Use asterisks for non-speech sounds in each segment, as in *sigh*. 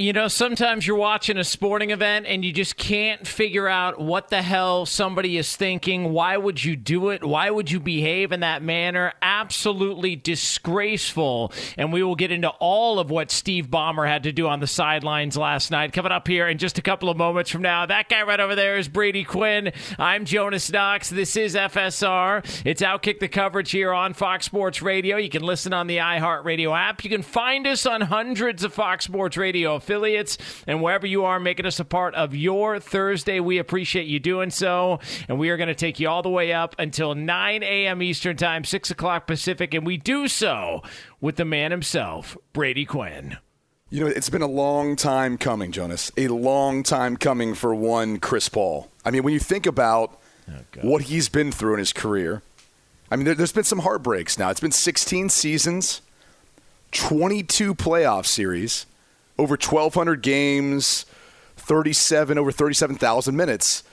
You know, sometimes you're watching a sporting event and you just can't figure out what the hell somebody is thinking. Why would you do it? Why would you behave in that manner? Absolutely disgraceful. And we will get into all of what Steve Ballmer had to do on the sidelines last night. Coming up here in just a couple of moments from now. That guy right over there is Brady Quinn. I'm Jonas Knox. This is FSR. It's Outkick the coverage here on Fox Sports Radio. You can listen on the iHeartRadio app. You can find us on hundreds of Fox Sports Radio affiliates and wherever you are making us a part of your Thursday. We appreciate you doing so. And we are going to take you all the way up until 9 a.m. Eastern Time, 6 o'clock Pacific. And we do so with the man himself, Brady Quinn. You know, it's been a long time coming, Jonas. A long time coming for one Chris Paul. I mean, when you think about oh, what he's been through in his career, I mean, there, there's been some heartbreaks now. It's been 16 seasons, 22 playoff series, over 1,200 games, 37 over 37,000 minutes,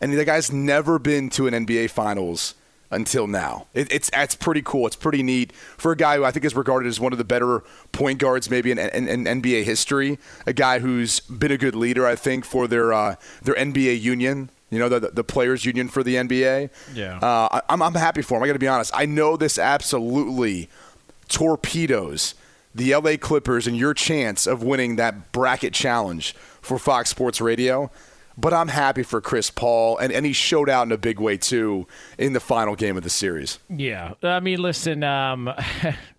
and the guy's never been to an NBA Finals until now. It, it's that's pretty cool. It's pretty neat for a guy who I think is regarded as one of the better point guards maybe in, in, in NBA history. A guy who's been a good leader, I think, for their uh, their NBA union. You know, the, the players' union for the NBA. Yeah. Uh, I, I'm, I'm happy for him. I got to be honest. I know this absolutely torpedoes the LA Clippers and your chance of winning that bracket challenge for Fox Sports Radio. But I'm happy for Chris Paul, and, and he showed out in a big way, too, in the final game of the series. Yeah. I mean, listen, um, *laughs*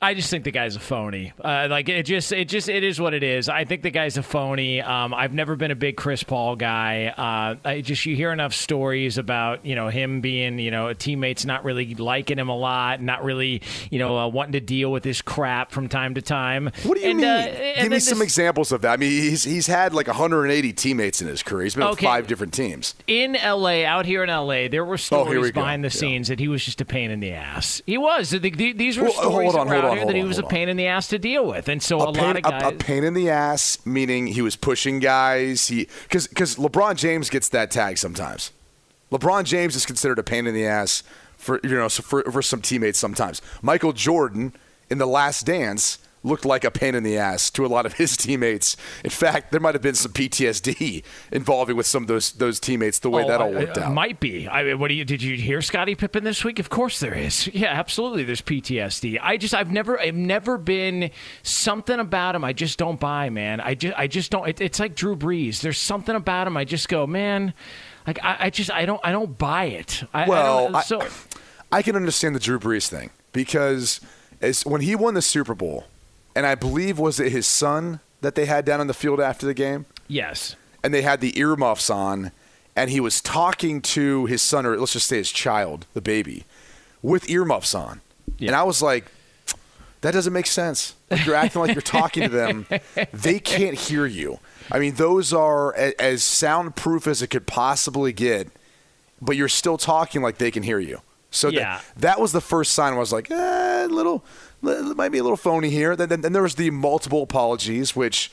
I just think the guy's a phony. Uh, like it just, it just, it is what it is. I think the guy's a phony. Um, I've never been a big Chris Paul guy. Uh, I just you hear enough stories about you know him being you know teammates not really liking him a lot, not really you know uh, wanting to deal with this crap from time to time. What do you And, mean? uh, Give me some this- examples of that. I mean, he's he's had like 180 teammates in his career. He's been with Okay. five different teams. in LA, out here in LA, there were Oh, stories here we go. behind the Yeah. scenes that he was just a pain in the ass. He was. The- the- These were Well, stories hold on, hold out on, here that he was a pain in the ass to deal with, and so a, a pain, lot of guys. a, a pain in the ass, meaning he was pushing guys. He because because LeBron James gets that tag sometimes. LeBron James is considered a pain in the ass for you know for for some teammates sometimes. Michael Jordan in the Last Dance looked like a pain in the ass to a lot of his *laughs* teammates. In fact, there might have been some PTSD *laughs* involving with some of those those teammates the way Oh, that all I- worked I- out. Might be. I mean, what do you did you hear Scottie Pippen this week? Of course there is. *laughs* Yeah, absolutely. There's PTSD. I just I've never I've never been something about him. I just don't buy, man. I just I just don't. It, it's like Drew Brees. There's something about him. I just go, man. Like I, I just I don't I don't buy it. I, Well, I- so I can understand the Drew Brees thing because as when he won the Super Bowl, and I believe was it his son that they had down on the field after the game, yes, and they had the earmuffs on, and he was talking to his son, or let's just say his child, the baby, with earmuffs on, Yeah. and I was like. That doesn't make sense. Like you're acting like you're talking to them. They can't hear you. I mean, those are a- as soundproof as it could possibly get, but you're still talking like they can hear you. So Yeah. that was the first sign. I was like, eh, little, li- might be a little phony here. Then, then, then there was the multiple apologies, which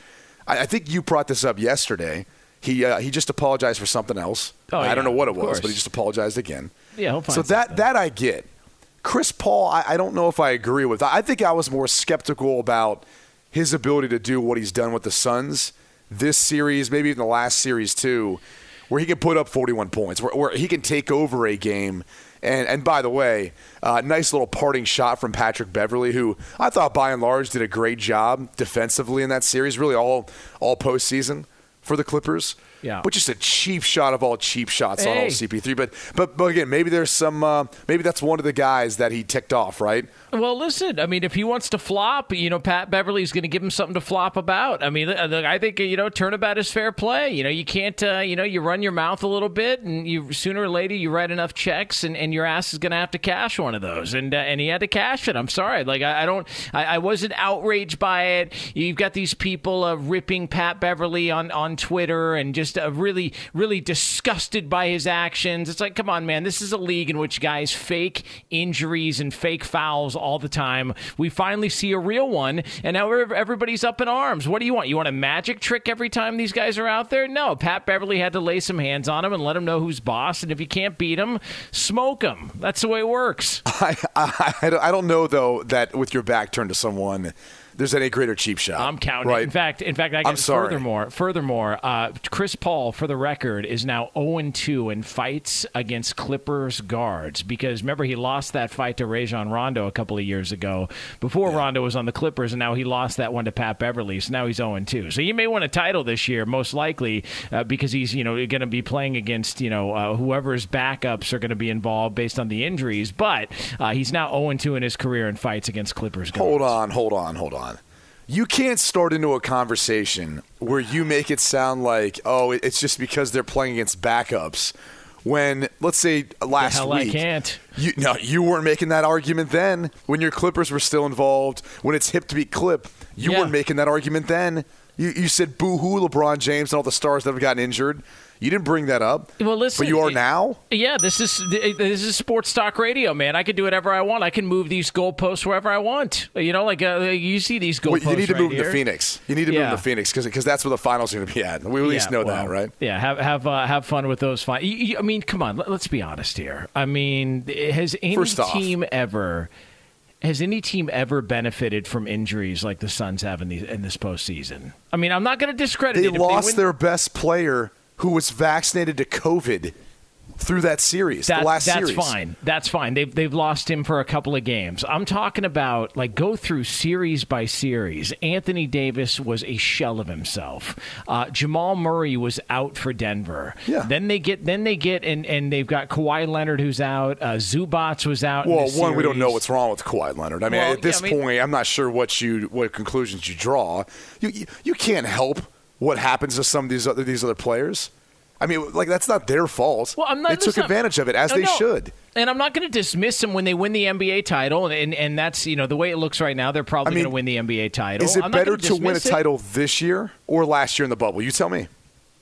I, I think you brought this up yesterday. He uh, he just apologized for something else. Oh, I don't know what it was, course. but he just apologized again. Yeah, so that that I get. Chris Paul, I, I don't know if I agree with. I think I was more skeptical about his ability to do what he's done with the Suns this series, maybe even the last series too, where he can put up 41 points, where, where he can take over a game. And and by the way, uh, nice little parting shot from Patrick Beverley, who I thought by and large did a great job defensively in that series, really all all postseason for the Clippers. Yeah. But just a cheap shot of all cheap shots on Hey. all CP3. But but but again, maybe there's some uh, maybe that's one of the guys that he ticked off, right? Well, listen. I mean, if he wants to flop, you know, Pat Beverley's going to give him something to flop about. I mean, uh, I think you know, turnabout is fair play. You know, you can't, uh, you know, you run your mouth a little bit, and you sooner or later you write enough checks, and, and your ass is going to have to cash one of those. And uh, and he had to cash it. I'm sorry, like I, I don't, I, I wasn't outraged by it. You've got these people uh, ripping Pat Beverly on on Twitter and just uh, really, really disgusted by his actions. It's like, come on, man, this is a league in which guys fake injuries and fake fouls all the time. We finally see a real one, and now everybody's up in arms. What do you want? You want a magic trick every time these guys are out there? No, Pat Beverley had to lay some hands on him and let him know who's boss. And if you can't beat him, smoke him. That's the way it works. *laughs* I, I I don't know though that with your back turned to someone, there's any greater cheap shot. I'm counting. Right. In fact, in fact, I I'm sorry. furthermore. Furthermore, uh, Chris Paul, for the record, is now 0 2 in fights against Clippers guards because remember he lost that fight to Rajon Rondo a couple of years ago before Rondo was on the Clippers, and now he lost that one to Pat Beverley. So now he's 0 2. So he may win a title this year, most likely, uh, because he's you know going to be playing against you know uh, whoever's backups are going to be involved based on the injuries. But uh, he's now 0 2 in his career in fights against Clippers guards. Hold on, hold on, hold on. You can't start into a conversation where you make it sound like, oh, it's just because they're playing against backups. When let's say uh, last hell I week, can't. You no, you weren't making that argument then. When your Clippers were still involved, when it's hip to be Clip, you Yeah. weren't making that argument then. You, you said boo hoo LeBron James and all the stars that have gotten injured. You didn't bring that up. Well, listen, but you are now. Yeah, this is this is sports talk radio, man. I can do whatever I want. I can move these goalposts wherever I want. You know, like uh, you see these Well, goalposts. you need to right move them here. to Phoenix. You need to move Yeah. them to Phoenix because that's where the finals are going to be at. We at least Yeah, know well, that, right? Yeah, have have uh, have fun with those. You- I mean, come on. Let, us be honest here. I mean, has any First off- team ever? Has any team ever benefited from injuries like the Suns have in, the, in this postseason? I mean, I'm not going to discredit They lost win- their best player who was vaccinated to COVID through that series, That- the last series. that's series. fine. That's fine. They've they've lost him for a couple of games. I'm talking about like go through series by series. Anthony Davis was a shell of himself. Uh, Jamal Murray was out for Denver. Yeah. Then they get then they get and and they've got Kawhi Leonard who's out. Uh, Zubac was out. Well, one, we don't know what's wrong with Kawhi Leonard. I mean, Well, at this yeah, I mean- point, I'm not sure what you what conclusions you draw. You, you you can't help what happens to some of these other these other players. I mean, like that's not their fault. Well, I'm not. they took not- advantage of it as No, they no. should. And I'm not going to dismiss them when they win the NBA title, and and that's you know the way it looks right now. They're probably I mean, going to win the NBA title. Is it I'm better gonna win a dismiss it. title this year or last year in the bubble? You tell me.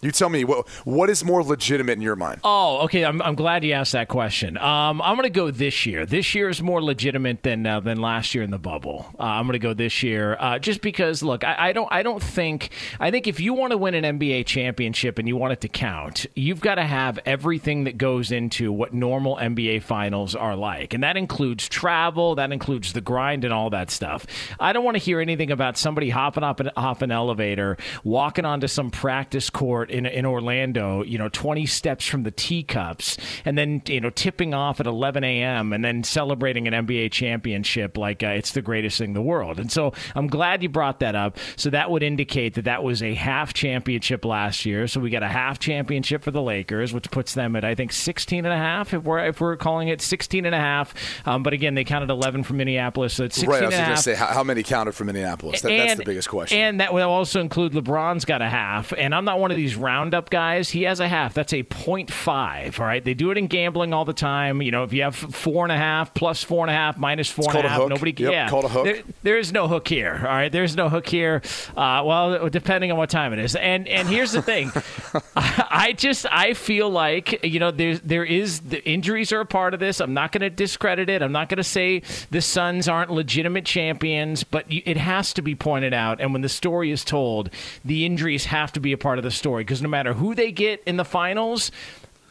You tell me what what is more legitimate in your mind? Oh, okay. I'm, I'm glad you asked that question. Um, I'm going to go this year. This year is more legitimate than uh, than last year in the bubble. Uh, I'm going to go this year uh, just because. Look, I, I don't I don't think I think if you want to win an NBA championship and you want it to count, you've got to have everything that goes into what normal NBA finals are like, and that includes travel, that includes the grind, and all that stuff. I don't want to hear anything about somebody hopping up an, off an elevator, walking onto some practice court in in Orlando, you know, 20 steps from the teacups, and then you know tipping off at 11 a.m. and then celebrating an NBA championship like uh, it's the greatest thing in the world. And so I'm glad you brought that up. So that would indicate that that was a half championship last year. So we got a half championship for the Lakers, which puts them at I think 16 and a half if we're if we're calling it 16 and a half. Um, but again, they counted 11 from Minneapolis, so it's 16 Right, I was and going to say how, how many counted from Minneapolis. That, that's the biggest question. And that will also include LeBron's got a half. And I'm not one of these roundup guys. He has a half. That's a 0.5. All right. They do it in gambling all the time. You know, if you have four and a half, plus four and a half, minus four and called a a half, hook. nobody Yep, yeah. called a hook. There, there is no hook here. All right. There's no hook here. Uh, well, depending on what time it is. And and here's the thing. *laughs* I, I just I feel like you know there's there is the injuries are a part of this. I'm not going to discredit it. I'm not going to say the Suns aren't legitimate champions, but it has to be pointed out. And when the story is told, the injuries have to be a part of the story because no matter who they get in the finals.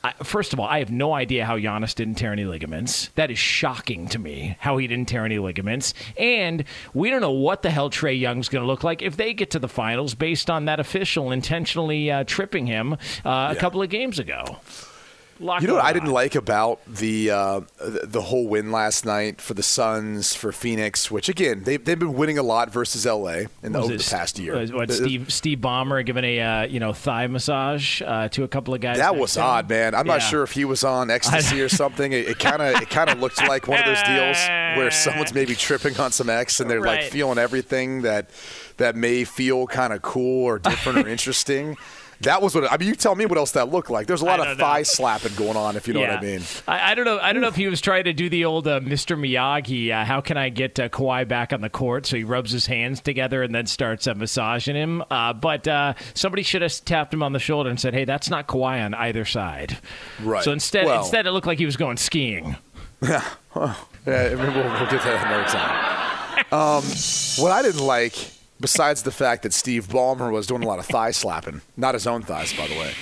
I, first of all, I have no idea how Giannis didn't tear any ligaments. That is shocking to me how he didn't tear any ligaments. And we don't know what the hell Trae Young's going to look like if they get to the finals based on that official intentionally uh, tripping him uh, a couple of games ago. You know what. I didn't like about the uh, the whole win last night for the Suns for Phoenix, which again they've they've been winning a lot versus LA in the, over it the past year. What The- Steve Steve Ballmer giving a uh, you know thigh massage uh, to a couple of guys. that was him? odd, man. I'm not sure if he was on *laughs* ecstasy or something. It kind of it kind of looked like one of those deals where someone's maybe tripping on some X and they're like feeling everything that that may feel kind of cool or different or *laughs* interesting. That was what I mean. You tell me what else that looked like. There's a lot of don't know. thigh slapping going on, if you know yeah. what I mean. I, I don't know. I don't know if he was trying to do the old uh, Mr. Miyagi. Uh, how can I get uh, Kawhi back on the court? So he rubs his hands together and then starts uh, massaging him. Uh, but uh, somebody should have tapped him on the shoulder and said, "Hey, that's not Kawhi on either side." Right. So instead, Well- instead it looked like he was going skiing. *laughs* Yeah, mean, we'll, we'll get that another time. Um, what I didn't like, besides the fact that Steve Ballmer was doing a lot of thigh slapping, not his own thighs, by the way,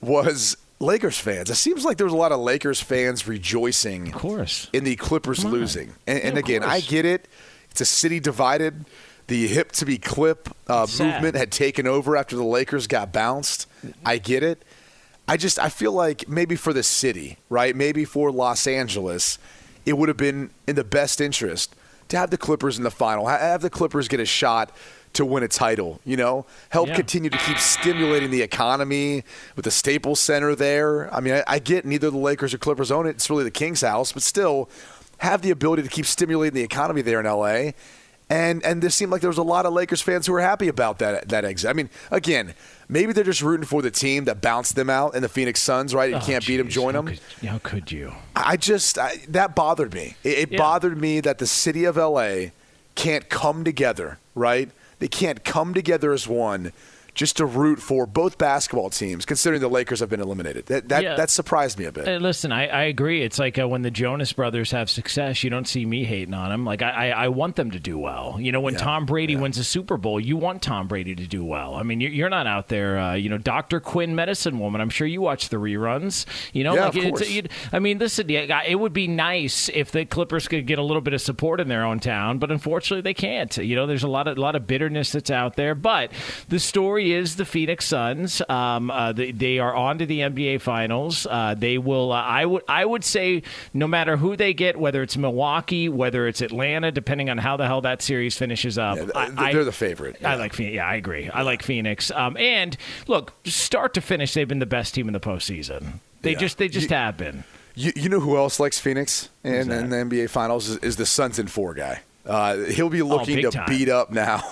was Lakers fans. It seems like there was a lot of Lakers fans rejoicing Of course. in the Clippers losing. And, and Yeah, of again, I get it. It's a city divided. The hip to be clip uh, movement had taken over after the Lakers got bounced. I get it. I just I feel like maybe for the city, right? Maybe for Los Angeles, it would have been in the best interest to have the Clippers in the final. Have the Clippers get a shot to win a title, you know? Help Yeah. continue to keep stimulating the economy with the Staples Center there. I mean, I, I get neither the Lakers or Clippers own it. It's really the King's house, but still have the ability to keep stimulating the economy there in LA. And and this seemed like there was a lot of Lakers fans who were happy about that that exit. I mean, again, maybe they're just rooting for the team that bounced them out and the Phoenix Suns, right? You Oh, can't beat them, join How them. could- how could you? I just I, that bothered me. It, it Yeah. bothered me that the city of LA can't come together, right? They can't come together as one just to root for both basketball teams, considering the Lakers have been eliminated. That that, Yeah. that surprised me a bit. Uh, listen, I, I agree. It's like uh, when the Jonas Brothers have success, you don't see me hating on them. Like I, I, I want them to do well. You know, when Yeah, Tom Brady yeah. wins a Super Bowl, you want Tom Brady to do well. I mean, you're, you're not out there, uh, you know, Doctor Quinn, Medicine Woman. I'm sure you watch the reruns. You know, Yeah, like course. I mean, listen, yeah, it would be nice if the Clippers could get a little bit of support in their own town, but unfortunately, they can't. You know, there's a lot of a lot of bitterness that's out there. But the story is the Phoenix Suns. Um, uh, they, they are on to the NBA Finals. Uh, they will. Uh, I would. I would say no matter who they get, whether it's Milwaukee, whether it's Atlanta, depending on how the hell that series finishes up. Yeah, I- th- I- they're the favorite. I Yeah. like Phoenix. Yeah, I agree. I like Phoenix. Um, and look, start to finish, they've been the best team in the postseason. They Yeah. just. They just You- have been. You, you know who else likes Phoenix in, that? in the NBA Finals is, is the Suns in four guy. Uh, he'll be looking big to time. beat up now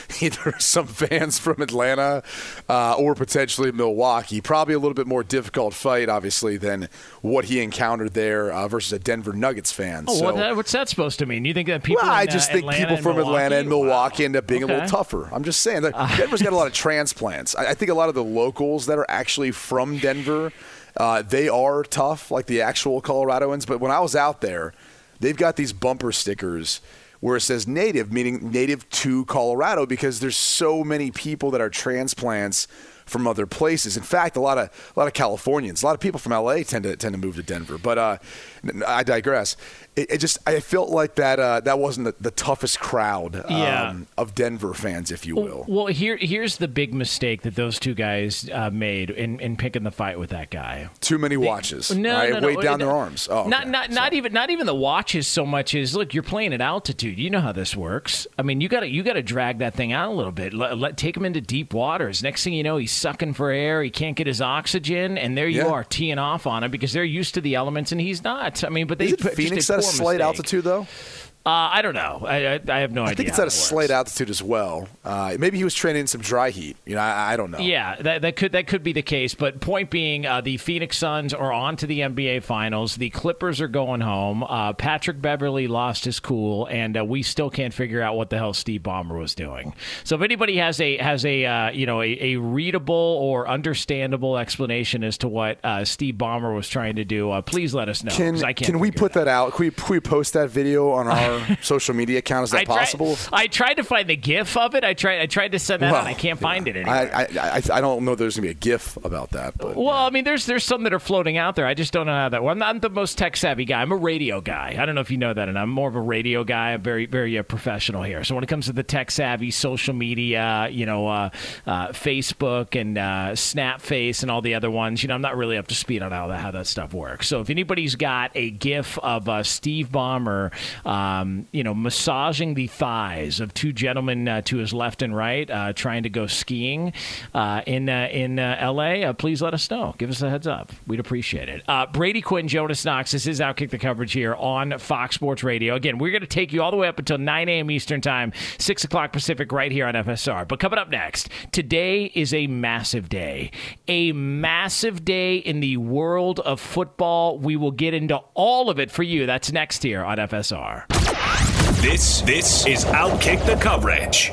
*laughs* either some fans from Atlanta uh, or potentially Milwaukee. Probably a little bit more difficult fight, obviously, than what he encountered there uh, versus a Denver Nuggets fan. Oh, so, what that, what's that supposed to mean? You think that people? well, I in, uh, just think Atlanta people from Atlanta and Milwaukee Wow. end up being a little tougher. I'm just saying. that Denver's got a lot of *laughs* transplants. I, I think a lot of the locals that are actually from Denver, uh, they are tough, like the actual Coloradoans. But when I was out there, they've got these bumper stickers where it says native, meaning native to Colorado, because there's so many people that are transplants from other places. In fact, a lot of a lot of Californians, a lot of people from LA tend to tend to move to Denver. But uh, I digress. It, it, just I felt like that uh, that wasn't the, the toughest crowd um, Yeah. of Denver fans, if you will. Well, here here's the big mistake that those two guys uh, made in, in picking the fight with that guy. Too many watches. No, right? no, no. Weighed down It- their arms. Oh, not okay. not not even not even the watches so much as look. You're playing at altitude. You know how this works. I mean, you got to you got to drag that thing out a little bit. Let, let take him into deep waters. Next thing you know, he's sucking for air. He can't get his oxygen, and there you Yeah. are teeing off on him because they're used to the elements and he's not. I mean, but they Is it put- just Phoenix at a slight mistake. altitude though? Uh, I don't know. I, I, I have no idea. I think it's at a slight altitude as well. Uh, maybe he was training in some dry heat. You know, I, I don't know. Yeah, that, that could that could be the case. But point being, uh, the Phoenix Suns are on to the NBA Finals. The Clippers are going home. Uh, Patrick Beverley lost his cool, and uh, we still can't figure out what the hell Steve Ballmer was doing. So if anybody has a has a uh, you know a, a readable or understandable explanation as to what uh, Steve Ballmer was trying to do, uh, please let us know. Can can we put it out. that out? Can we, can we post that video on our social media account? Is that I tried- possible? I tried to find the GIF of it. I tried. I tried to send that Well, out. I can't find it I, anywhere. I, I, I don't know. If There's gonna be a GIF about that, but Well, I mean, there's there's some that are floating out there. I just don't know how that. Well, I'm not the most tech savvy guy. I'm a radio guy. I don't know if you know that, and I'm more of a radio guy. I'm very very uh, professional here. So when it comes to the tech savvy, social media, you know, uh, uh, Facebook and uh, Snapface and all the other ones, you know, I'm not really up to speed on how that how that stuff works. So if anybody's got a GIF of uh, Steve Ballmer, um, you know, massaging the thighs of two gentlemen uh, to his left and right, uh, trying to go skiing uh, in uh, in uh, L.A., please let us know. Give us a heads up. We'd appreciate it. Brady Quinn, Jonas Knox. This is Outkick the coverage here on Fox Sports Radio. Again, we're going to take you all the way up until 9 a.m. Eastern Time, 6 o'clock Pacific, right here on FSR. But coming up next, today is a massive day. A massive day in the world of football. We will get into all of it for you. That's next here on FSR. This this is Outkick the coverage.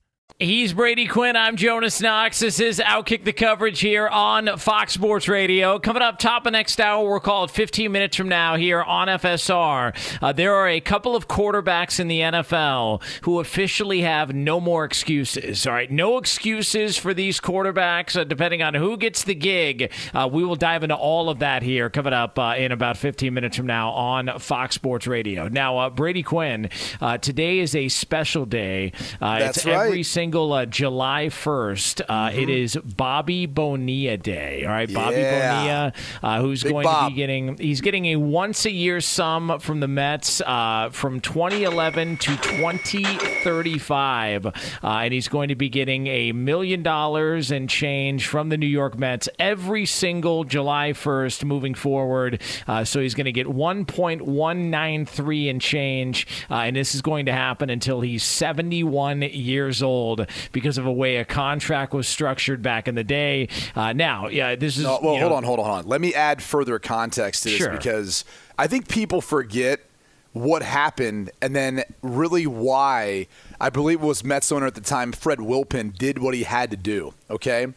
He's Brady Quinn. I'm Jonas Knox. This is Outkick the coverage here on Fox Sports Radio. Coming up top of next hour, we're called 15 minutes from now here on FSR. Uh, there are a couple of quarterbacks in the NFL who officially have no more excuses. All right, no excuses for these quarterbacks, uh, depending on who gets the gig. Uh, we will dive into all of that here coming up uh, in about 15 minutes from now on Fox Sports Radio. Now, uh, Brady Quinn, uh, today is a special day. That's it's right. every single uh, July 1st. Uh, Mm-hmm. it is Bobby Bonilla Day. All right, Bobby Yeah. Bonilla, uh, who's Big going to be getting he's getting a once a year sum from the Mets uh, from 2011 to 2035, uh, and he's going to be getting a million dollars and change from the New York Mets every single July 1st moving forward. Uh, so he's going to get 1.193 and change, uh, and this is going to happen until he's 71 years old because of a way a contract was structured back in the day. Uh, now, yeah, this is No, well, hold know- on, hold on, hold on. Let me add further context to this Sure. because I think people forget what happened and then really why I believe it was Mets owner at the time, Fred Wilpon, did what he had to do. Okay.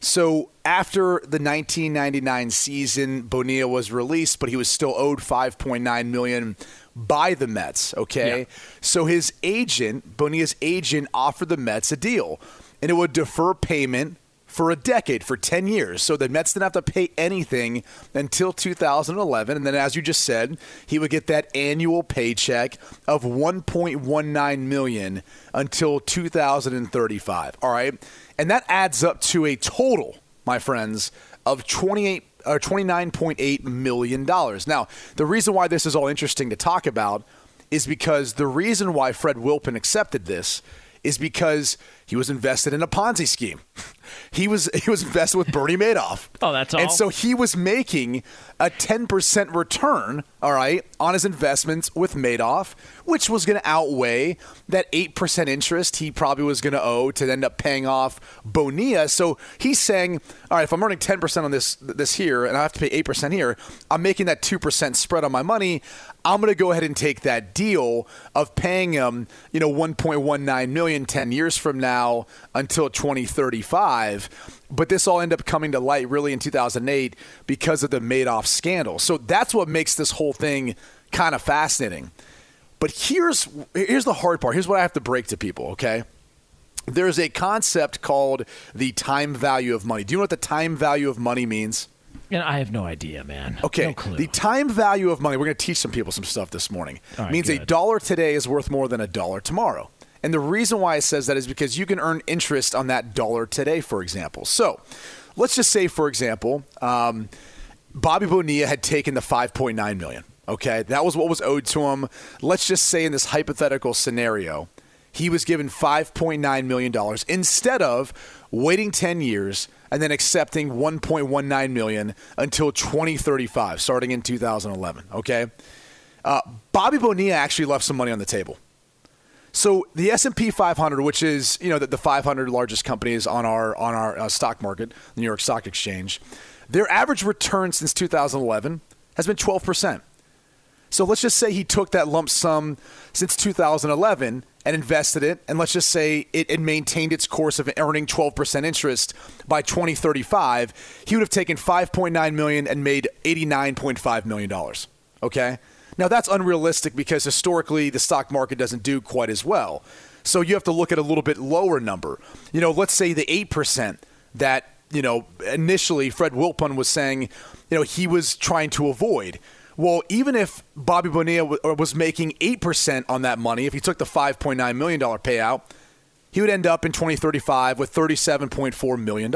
So after the 1999 season, Bonilla was released, but he was still owed 5.9 million by the Mets. Okay, Yeah. so his agent, Bonilla's agent, offered the Mets a deal, and it would defer payment for a decade, for 10 years. So the Mets didn't have to pay anything until 2011. And then, as you just said, he would get that annual paycheck of 1.19 million until 2035. All right. And that adds up to a total, my friends, of 28 Uh, or 29.8 million dollars. Now, the reason why this is all interesting to talk about is because the reason why Fred Wilpon accepted this is because he was invested in a Ponzi scheme. *laughs* He was he was invested with Bernie Madoff. *laughs* Oh, that's all? And so he was making a 10% return, all right, on his investments with Madoff, which was going to outweigh that 8% interest he probably was going to owe to end up paying off Bonilla. So he's saying, all right, if I'm earning 10% on this this here and I have to pay 8% here, I'm making that 2% spread on my money. I'm going to go ahead and take that deal of paying him, you know, 1.19 million 10 years from now until 2035. But this all ended up coming to light really in 2008 because of the Madoff scandal. So that's what makes this whole thing kind of fascinating. But here's here's the hard part. Here's what I have to break to people, okay? There's a concept called the time value of money. Do you know what the time value of money means? And I have no idea, man. Okay. No the time value of money, we're going to teach some people some stuff this morning, right, means a dollar today is worth more than a dollar tomorrow. And the reason why it says that is because you can earn interest on that dollar today, for example. So let's just say, for example, um, Bobby Bonilla had taken the 5.9 million. Okay, that was what was owed to him. Let's just say in this hypothetical scenario, he was given 5.9 million dollars instead of waiting 10 years and then accepting 1.19 million until 2035, starting in 2011. Okay, uh, Bobby Bonilla actually left some money on the table. So the S&P 500, which is you know the, the 500 largest companies on our on our uh, stock market, the New York Stock Exchange, their average return since 2011 has been 12 percent. So let's just say he took that lump sum since 2011 and invested it, and let's just say it, it maintained its course of earning 12% interest by 2035. He would have taken 5.9 million and made 89.5 million dollars. Okay, now that's unrealistic because historically the stock market doesn't do quite as well. So you have to look at a little bit lower number. You know, let's say the eight percent that you know initially Fred Wilpon was saying, you know, he was trying to avoid. Well, even if Bobby Bonilla was making 8% on that money, if he took the $5.9 million payout, he would end up in 2035 with $37.4 million.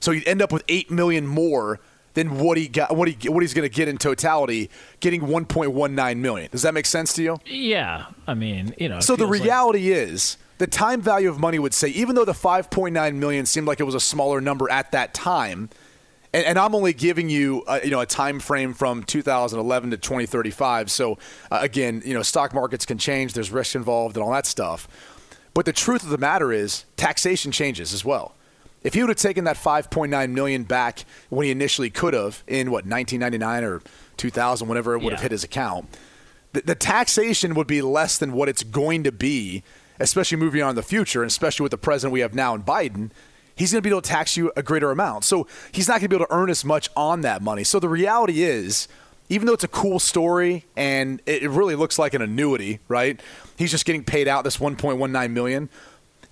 So he'd end up with 8 million more than what he got, what he what he's going to get in totality, getting 1.19 million. Does that make sense to you? Yeah, I mean, you know. So the reality like- is, the time value of money would say, even though the 5.9 million seemed like it was a smaller number at that time, and, and I'm only giving you a, you know a time frame from 2011 to 2035. So uh, again, you know, stock markets can change. There's risk involved and all that stuff. But the truth of the matter is, taxation changes as well. If he would have taken that 5.9 million back when he initially could have in what 1999 or 2000, whenever it would yeah. have hit his account, the, the taxation would be less than what it's going to be, especially moving on in the future, and especially with the president we have now in Biden he's going to be able to tax you a greater amount. So he's not going to be able to earn as much on that money. So the reality is, even though it's a cool story and it really looks like an annuity, right? He's just getting paid out this 1.19 million.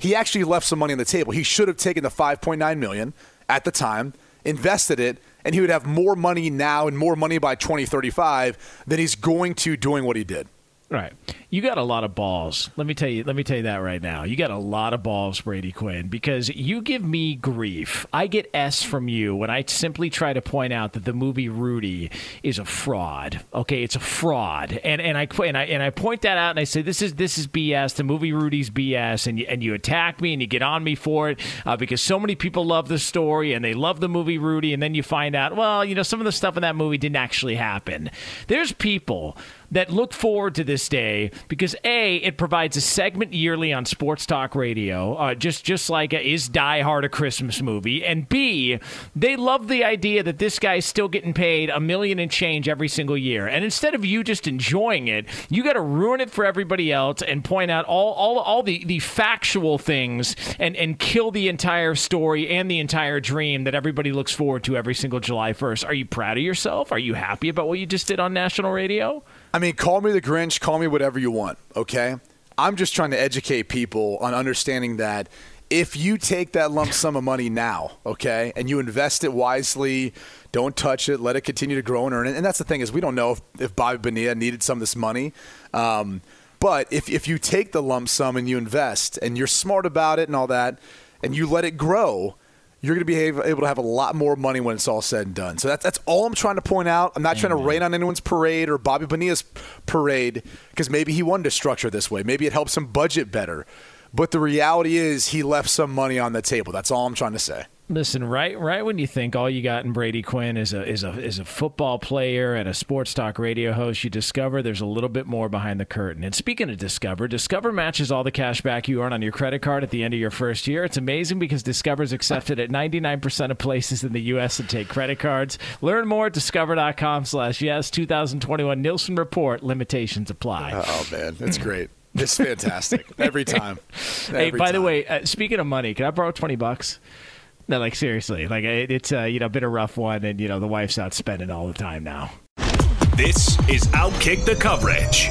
He actually left some money on the table. He should have taken the 5.9 million at the time, invested it, and he would have more money now and more money by 2035 than he's going to doing what he did. Right. You got a lot of balls. Let me tell you. Let me tell you that right now. You got a lot of balls, Brady Quinn, because you give me grief. I get S from you when I simply try to point out that the movie Rudy is a fraud. Okay, it's a fraud, and and I and I and I point that out, and I say this is this is BS. The movie Rudy's BS, and you, and you attack me and you get on me for it uh, because so many people love the story and they love the movie Rudy, and then you find out, well, you know, some of the stuff in that movie didn't actually happen. There's people that look forward to this day because a it provides a segment yearly on sports talk radio, uh, just just like a, is Die Hard a Christmas movie, and b they love the idea that this guy's still getting paid a million and change every single year, and instead of you just enjoying it, you got to ruin it for everybody else and point out all all all the the factual things and and kill the entire story and the entire dream that everybody looks forward to every single July 1st. Are you proud of yourself? Are you happy about what you just did on national radio? I mean, call me the Grinch, call me whatever you want, okay? I'm just trying to educate people on understanding that if you take that lump *laughs* sum of money now, okay, and you invest it wisely, don't touch it, let it continue to grow and earn it. And that's the thing is we don't know if, if Bobby Bonilla needed some of this money. Um, but if, if you take the lump sum and you invest and you're smart about it and all that, and you let it grow, you're going to be able to have a lot more money when it's all said and done. So that's that's all I'm trying to point out. I'm not Amen. trying to rain on anyone's parade or Bobby Bonilla's parade because maybe he wanted to structure this way. Maybe it helps him budget better. But the reality is he left some money on the table. That's all I'm trying to say. Listen, right, right when you think all you got in Brady Quinn is a is a is a football player and a sports talk radio host, you discover there's a little bit more behind the curtain. And speaking of Discover, Discover matches all the cash back you earn on your credit card at the end of your first year. It's amazing because Discover is accepted at 99% of places in the U.S. to take credit cards. Learn more at discover.com/slash yes. 2021 Nielsen report limitations apply. Oh man, that's great. It's fantastic every time. *laughs* Every hey, by time. the way, uh, speaking of money, can I borrow twenty bucks? No, like seriously, like it, it's uh, you know been a rough one, and you know the wife's out spending all the time now. This is Outkick the coverage.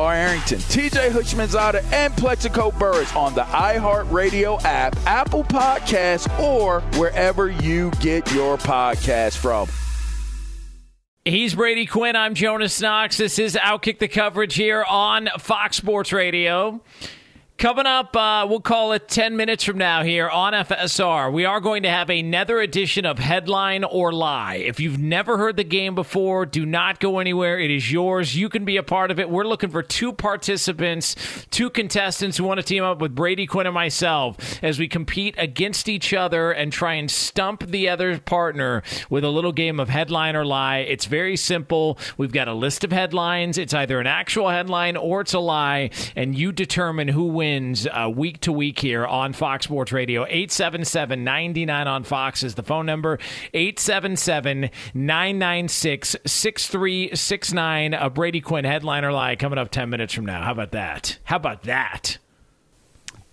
Arrington, TJ Houshmandzadeh, and Plaxico Burress on the iHeartRadio app, Apple Podcasts, or wherever you get your podcast from. He's Brady Quinn. I'm Jonas Knox. This is Outkick the coverage here on Fox Sports Radio. Coming up, uh, we'll call it 10 minutes from now here on FSR. We are going to have another edition of Headline or Lie. If you've never heard the game before, do not go anywhere. It is yours. You can be a part of it. We're looking for two participants, two contestants who want to team up with Brady Quinn and myself as we compete against each other and try and stump the other partner with a little game of Headline or Lie. It's very simple. We've got a list of headlines. It's either an actual headline or it's a lie, and you determine who wins wins uh, week to week here on Fox Sports Radio. 877 99 on Fox is the phone number. 877 996 6369. A Brady Quinn headliner lie coming up 10 minutes from now. How about that? How about that?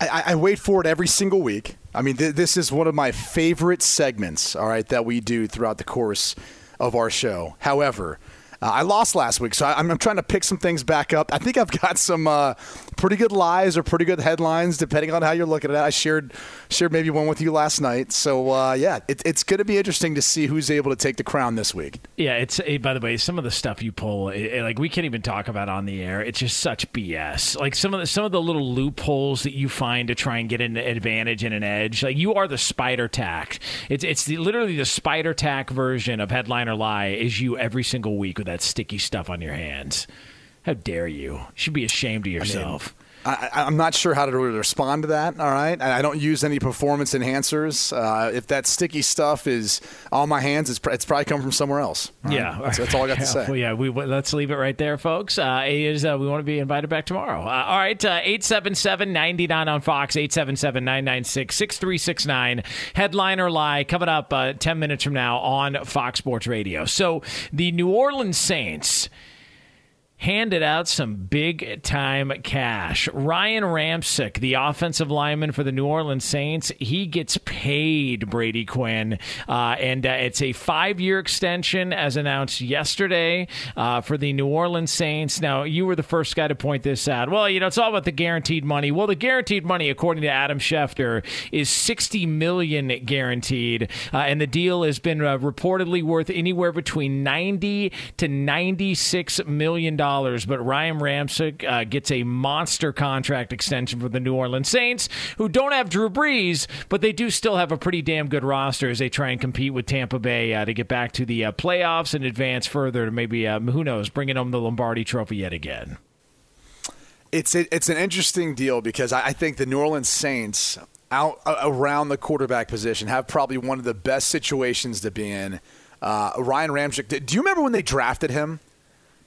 I, I wait for it every single week. I mean, th- this is one of my favorite segments, all right, that we do throughout the course of our show. However, uh, I lost last week, so I, am trying to pick some things back up. I think I've got some uh, pretty good lies or pretty good headlines, depending on how you're looking at it. I shared shared maybe one with you last night, so uh, yeah, it, it's going to be interesting to see who's able to take the crown this week. Yeah, it's by the way, some of the stuff you pull, it, it, like we can't even talk about on the air. It's just such BS. Like some of the some of the little loopholes that you find to try and get an advantage and an edge. Like you are the spider tack. It's it's the, literally the spider tack version of headline or lie. Is you every single week with that sticky stuff on your hands. How dare you? You should be ashamed of yourself. I, am not sure how to respond to that. All right, I don't use any performance enhancers. Uh, if that sticky stuff is on my hands, it's, it's probably come from somewhere else. Right? Yeah, that's, that's, all I got to *laughs* say. Well, yeah, we let's leave it right there, folks. Uh, is uh, we want to be invited back tomorrow. Uh, all right, uh, eight seven seven ninety nine on Fox, eight seven seven nine nine six six three six nine. Headline or lie coming up uh, ten minutes from now on Fox Sports Radio. So the New Orleans Saints handed out some big time cash. Ryan Ramczyk, the offensive lineman for the New Orleans Saints, he gets paid, Brady Quinn. Uh, and uh, it's a five year extension as announced yesterday uh, for the New Orleans Saints. Now, you were the first guy to point this out. Well, you know, it's all about the guaranteed money. Well, the guaranteed money, according to Adam Schefter, is 60 million guaranteed. Uh, and the deal has been uh, reportedly worth anywhere between 90 to 96 million dollars but Ryan Ramczyk uh, gets a monster contract extension for the New Orleans Saints, who don't have Drew Brees, but they do still have a pretty damn good roster as they try and compete with Tampa Bay uh, to get back to the uh, playoffs and advance further to maybe, uh, who knows, bringing home the Lombardi Trophy yet again. It's it's an interesting deal because I think the New Orleans Saints out around the quarterback position have probably one of the best situations to be in. Uh, Ryan Ramczyk, do you remember when they drafted him?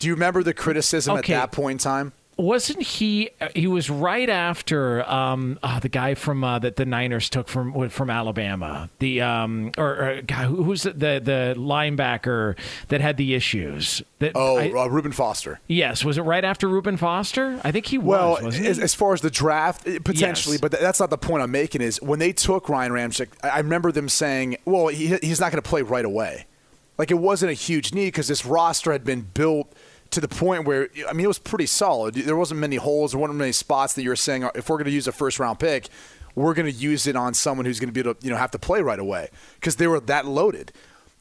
Do you remember the criticism okay. at that point in time? wasn't he? Uh, he was right after um, uh, the guy from uh, that the Niners took from from Alabama. The um, or, or guy who's the, the, linebacker that had the issues. That oh, I, uh, Reuben Foster. Yes, was it right after Reuben Foster? I think he was. Well, as, as, far as the draft, eh, potentially, yes. but that's not the point I'm making. Is when they took Ryan Ramczyk, I remember them saying, "Well, he, he's not going to play right away." Like it wasn't a huge need because this roster had been built to the point where I mean it was pretty solid. There wasn't many holes, there weren't many spots that you were saying if we're going to use a first round pick, we're going to use it on someone who's going to be able to you know have to play right away because they were that loaded.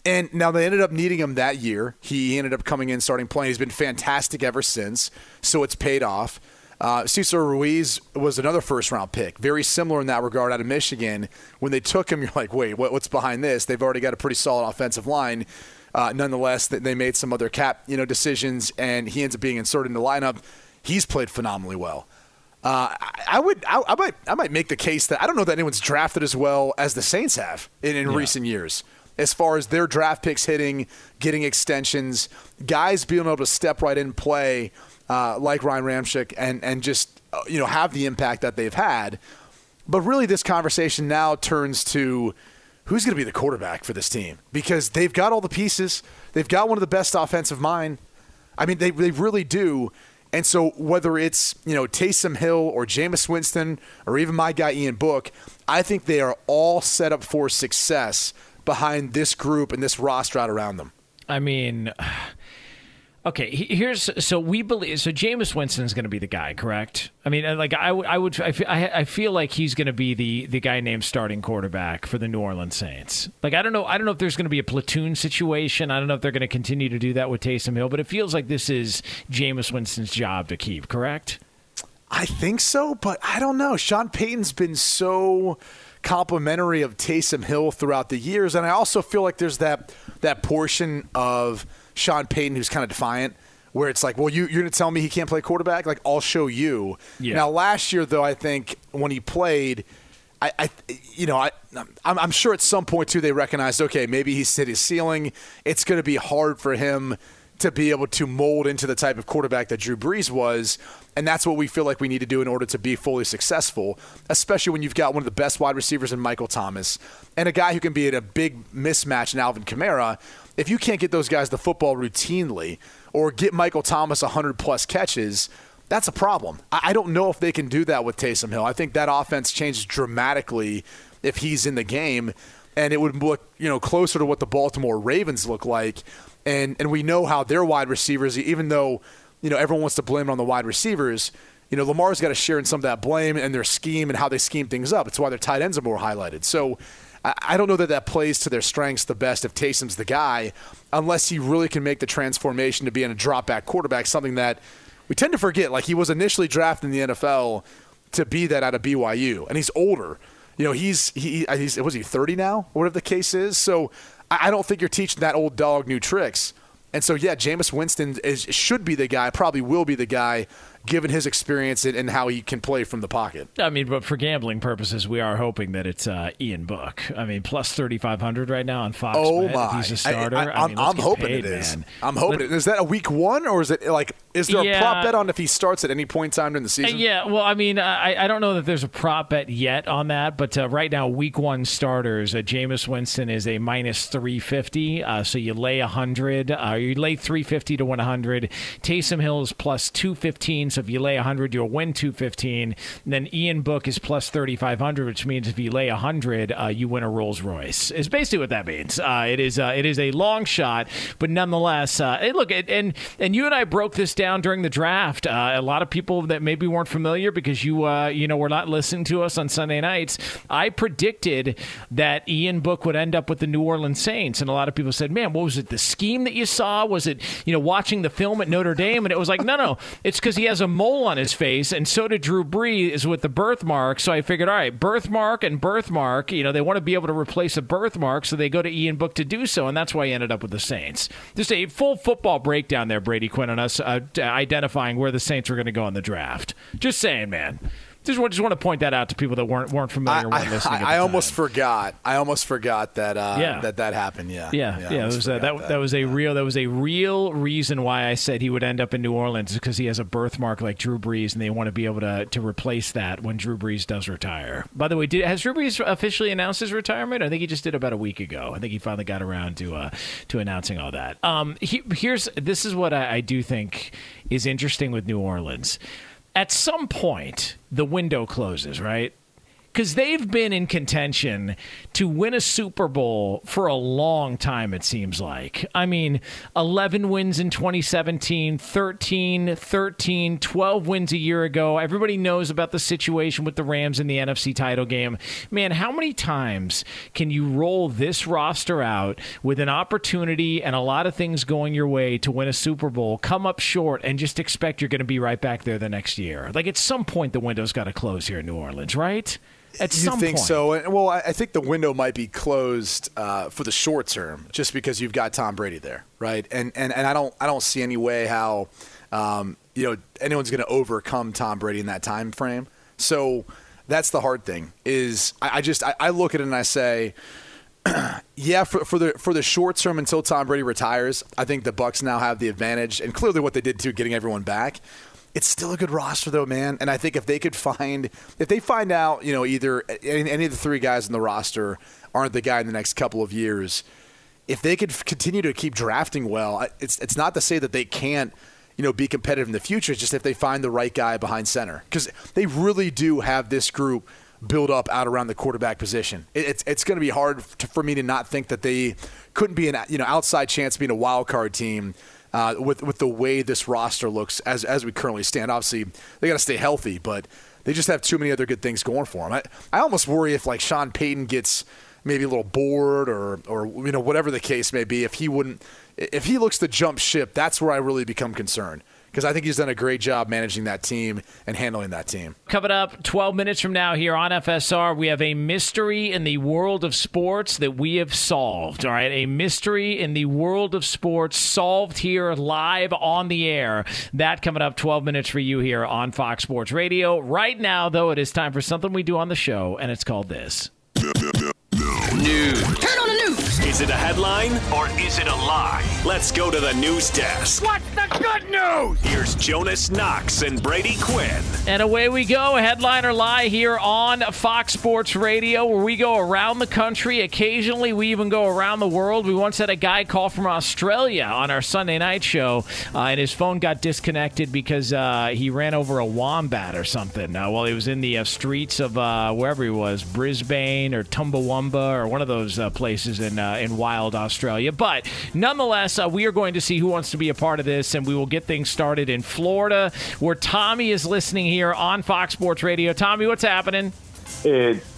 And now they ended up needing him that year. He ended up coming in, starting playing. He's been fantastic ever since, so it's paid off. Uh, Cesar Ruiz was another first round pick, very similar in that regard out of Michigan. When they took him, you're like, wait, what, what's behind this? They've already got a pretty solid offensive line. Uh, nonetheless, they made some other cap you know decisions, and he ends up being inserted in the lineup. He's played phenomenally well. Uh, I, would, I, I, might, I might make the case that I don't know that anyone's drafted as well as the Saints have in, in yeah. recent years. As far as their draft picks hitting, getting extensions, guys being able to step right in and play uh, like Ryan Ramczyk and and just uh, you know have the impact that they've had. But really, this conversation now turns to who's going to be the quarterback for this team because they've got all the pieces. They've got one of the best offensive mind. I mean, they they really do. And so whether it's you know Taysom Hill or Jameis Winston or even my guy Ian Book, I think they are all set up for success behind this group and this roster out around them. I mean, okay. Here's so we believe so. Jameis Winston's going to be the guy, correct? I mean, uh, like I, I would, I, I feel like he's going to be the the guy named starting quarterback for the New Orleans Saints. Like I don't know, I don't know if there's going to be a platoon situation. I don't know if they're going to continue to do that with Taysom Hill, but it feels like this is Jameis Winston's job to keep. Correct? I think so, but I don't know. Sean Payton's been so complimentary of Taysom Hill throughout the years, and I also feel like there's that that portion of Sean Payton who's kind of defiant, where it's like, well, you, you're going to tell me he can't play quarterback? Like, I'll show you. Yeah. Now, last year, though, I think when he played, I, I you know, I, I'm, I'm sure at some point too they recognized, okay, maybe he's hit his ceiling. It's going to be hard for him to be able to mold into the type of quarterback that Drew Brees was. And that's what we feel like we need to do in order to be fully successful, especially when you've got one of the best wide receivers in Michael Thomas and a guy who can be in a big mismatch in Alvin Kamara. If you can't get those guys the football routinely or get Michael Thomas 100 plus catches, that's a problem. I don't know if they can do that with Taysom Hill. I think that offense changes dramatically if he's in the game, and it would look you know closer to what the Baltimore Ravens look like and and we know how their wide receivers, even though you know everyone wants to blame it on the wide receivers. You know, Lamar's got to share in some of that blame and their scheme and how they scheme things up. It's why their tight ends are more highlighted. So I don't know that that plays to their strengths the best if Taysom's the guy, unless he really can make the transformation to being a drop back quarterback, something that we tend to forget. Like he was initially drafted in the NFL to be that out of BYU, and he's older. You know, he's he uh, he's was he 30 now, or whatever the case is. So I don't think you're teaching that old dog new tricks. And so, yeah, Jameis Winston is, should be the guy, probably will be the guy given his experience and, and, how he can play from the pocket. I mean, but for gambling purposes, we are hoping that it's uh, Ian Book. I mean, plus 3,500 right now on Fox. Oh, Bet. my. He's a starter. I, am I mean, hoping paid, it is. Man. I'm hoping Let, it. Is that a week one or is it like, is there yeah. a prop bet on if he starts at any point in time during the season? Uh, yeah. Well, I mean, I, I don't know that there's a prop bet yet on that, but uh, right now, week one starters, uh, Jameis Winston is a minus 350. Uh, so you lay 100, uh, you lay 350 to 100. Taysom Hill is plus 215. So if you lay 100, you'll win 215. And then Ian Book is plus 3,500, which means if you lay 100, uh, you win a Rolls Royce. Is basically what that means. Uh, it is uh, it is a long shot, but nonetheless, uh, hey, look, it, and and you and I broke this down during the draft. Uh, a lot of people that maybe weren't familiar because you you know were not listening to us on Sunday nights. I predicted that Ian Book would end up with the New Orleans Saints, and a lot of people said, "Man, what was it? The scheme that you saw? Was it you know watching the film at Notre Dame?" And it was like, "No, no, it's because he has a mole on his face, and so did Drew Brees with the birthmark. So I figured, all right, birthmark and birthmark, you know, they want to be able to replace a birthmark, so they go to Ian Book to do so, and that's why he ended up with the Saints. Just a full football breakdown there, Brady Quinn, on us uh, identifying where the Saints were going to go in the draft. Just saying, man. Just, just want to point that out to people that weren't weren't familiar. I, weren't listening I, I almost forgot. I almost forgot that. Uh, yeah. that that happened. Yeah, yeah, yeah. yeah was, uh, that, that, that was a real that was a real reason why I said he would end up in New Orleans because he has a birthmark like Drew Brees, and they want to be able to to replace that when Drew Brees does retire. By the way, did, has Drew Brees officially announced his retirement? I think he just did about a week ago. I think he finally got around to uh, to announcing all that. Um, he, here's this is what I, I do think is interesting with New Orleans at some point the window closes, right? Because they've been in contention to win a Super Bowl for a long time, it seems like. I mean, 11 wins in 2017, 13, 13, 12 wins a year ago. Everybody knows about the situation with the Rams in the NFC title game. Man, how many times can you roll this roster out with an opportunity and a lot of things going your way to win a Super Bowl, come up short, and just expect you're going to be right back there the next year? Like, at some point, the window's got to close here in New Orleans, right? At you some think point. so? And, well, I, I think the window might be closed uh, for the short term, just because you've got Tom Brady there, right? And and, and I don't I don't see any way how um, you know anyone's going to overcome Tom Brady in that time frame. So that's the hard thing. Is I, I just I, I look at it and I say *clears throat* Yeah, for, for the for the short term until Tom Brady retires, I think the Bucks now have the advantage, and clearly what they did too, getting everyone back. It's still a good roster though, man. And I think if they could find, if they find out, you know, either any, of the three guys in the roster aren't the guy in the next couple of years, if they could continue to keep drafting well, it's it's not to say that they can't, you know, be competitive in the future. It's just if they find the right guy behind center, because they really do have this group build up out around the quarterback position. It, it's it's going to be hard to, for me to not think that they couldn't be an you know outside chance being a wild card team. Uh, with with the way this roster looks as as we currently stand, obviously they got to stay healthy, but they just have too many other good things going for them. I, I almost worry if like Sean Payton gets maybe a little bored or or you know whatever the case may be, if he wouldn't if he looks to jump ship, that's where I really become concerned because I think he's done a great job managing that team and handling that team. Coming up 12 minutes from now here on FSR, we have a mystery in the world of sports that we have solved. All right, a mystery in the world of sports solved here live on the air. That coming up 12 minutes for you here on Fox Sports Radio. Right now, though, it is time for something we do on the show, and it's called this. News. Turn on the news. Is it a headline or is it a lie? Let's go to the news desk. What's the good news? Here's Jonas Knox and Brady Quinn. And away we go, headline or lie here on Fox Sports Radio, where we go around the country. Occasionally, we even go around the world. We once had a guy call from Australia on our Sunday night show, uh, and his phone got disconnected because uh, he ran over a wombat or something uh, while he was in the uh, streets of uh, wherever he was, Brisbane or Tumbawamba or one of those uh, places in uh, in wild Australia. But nonetheless, uh, we are going to see who wants to be a part of this, and we will get things started in Florida, where Tommy is listening here on Fox Sports Radio. Tommy, what's happening? It's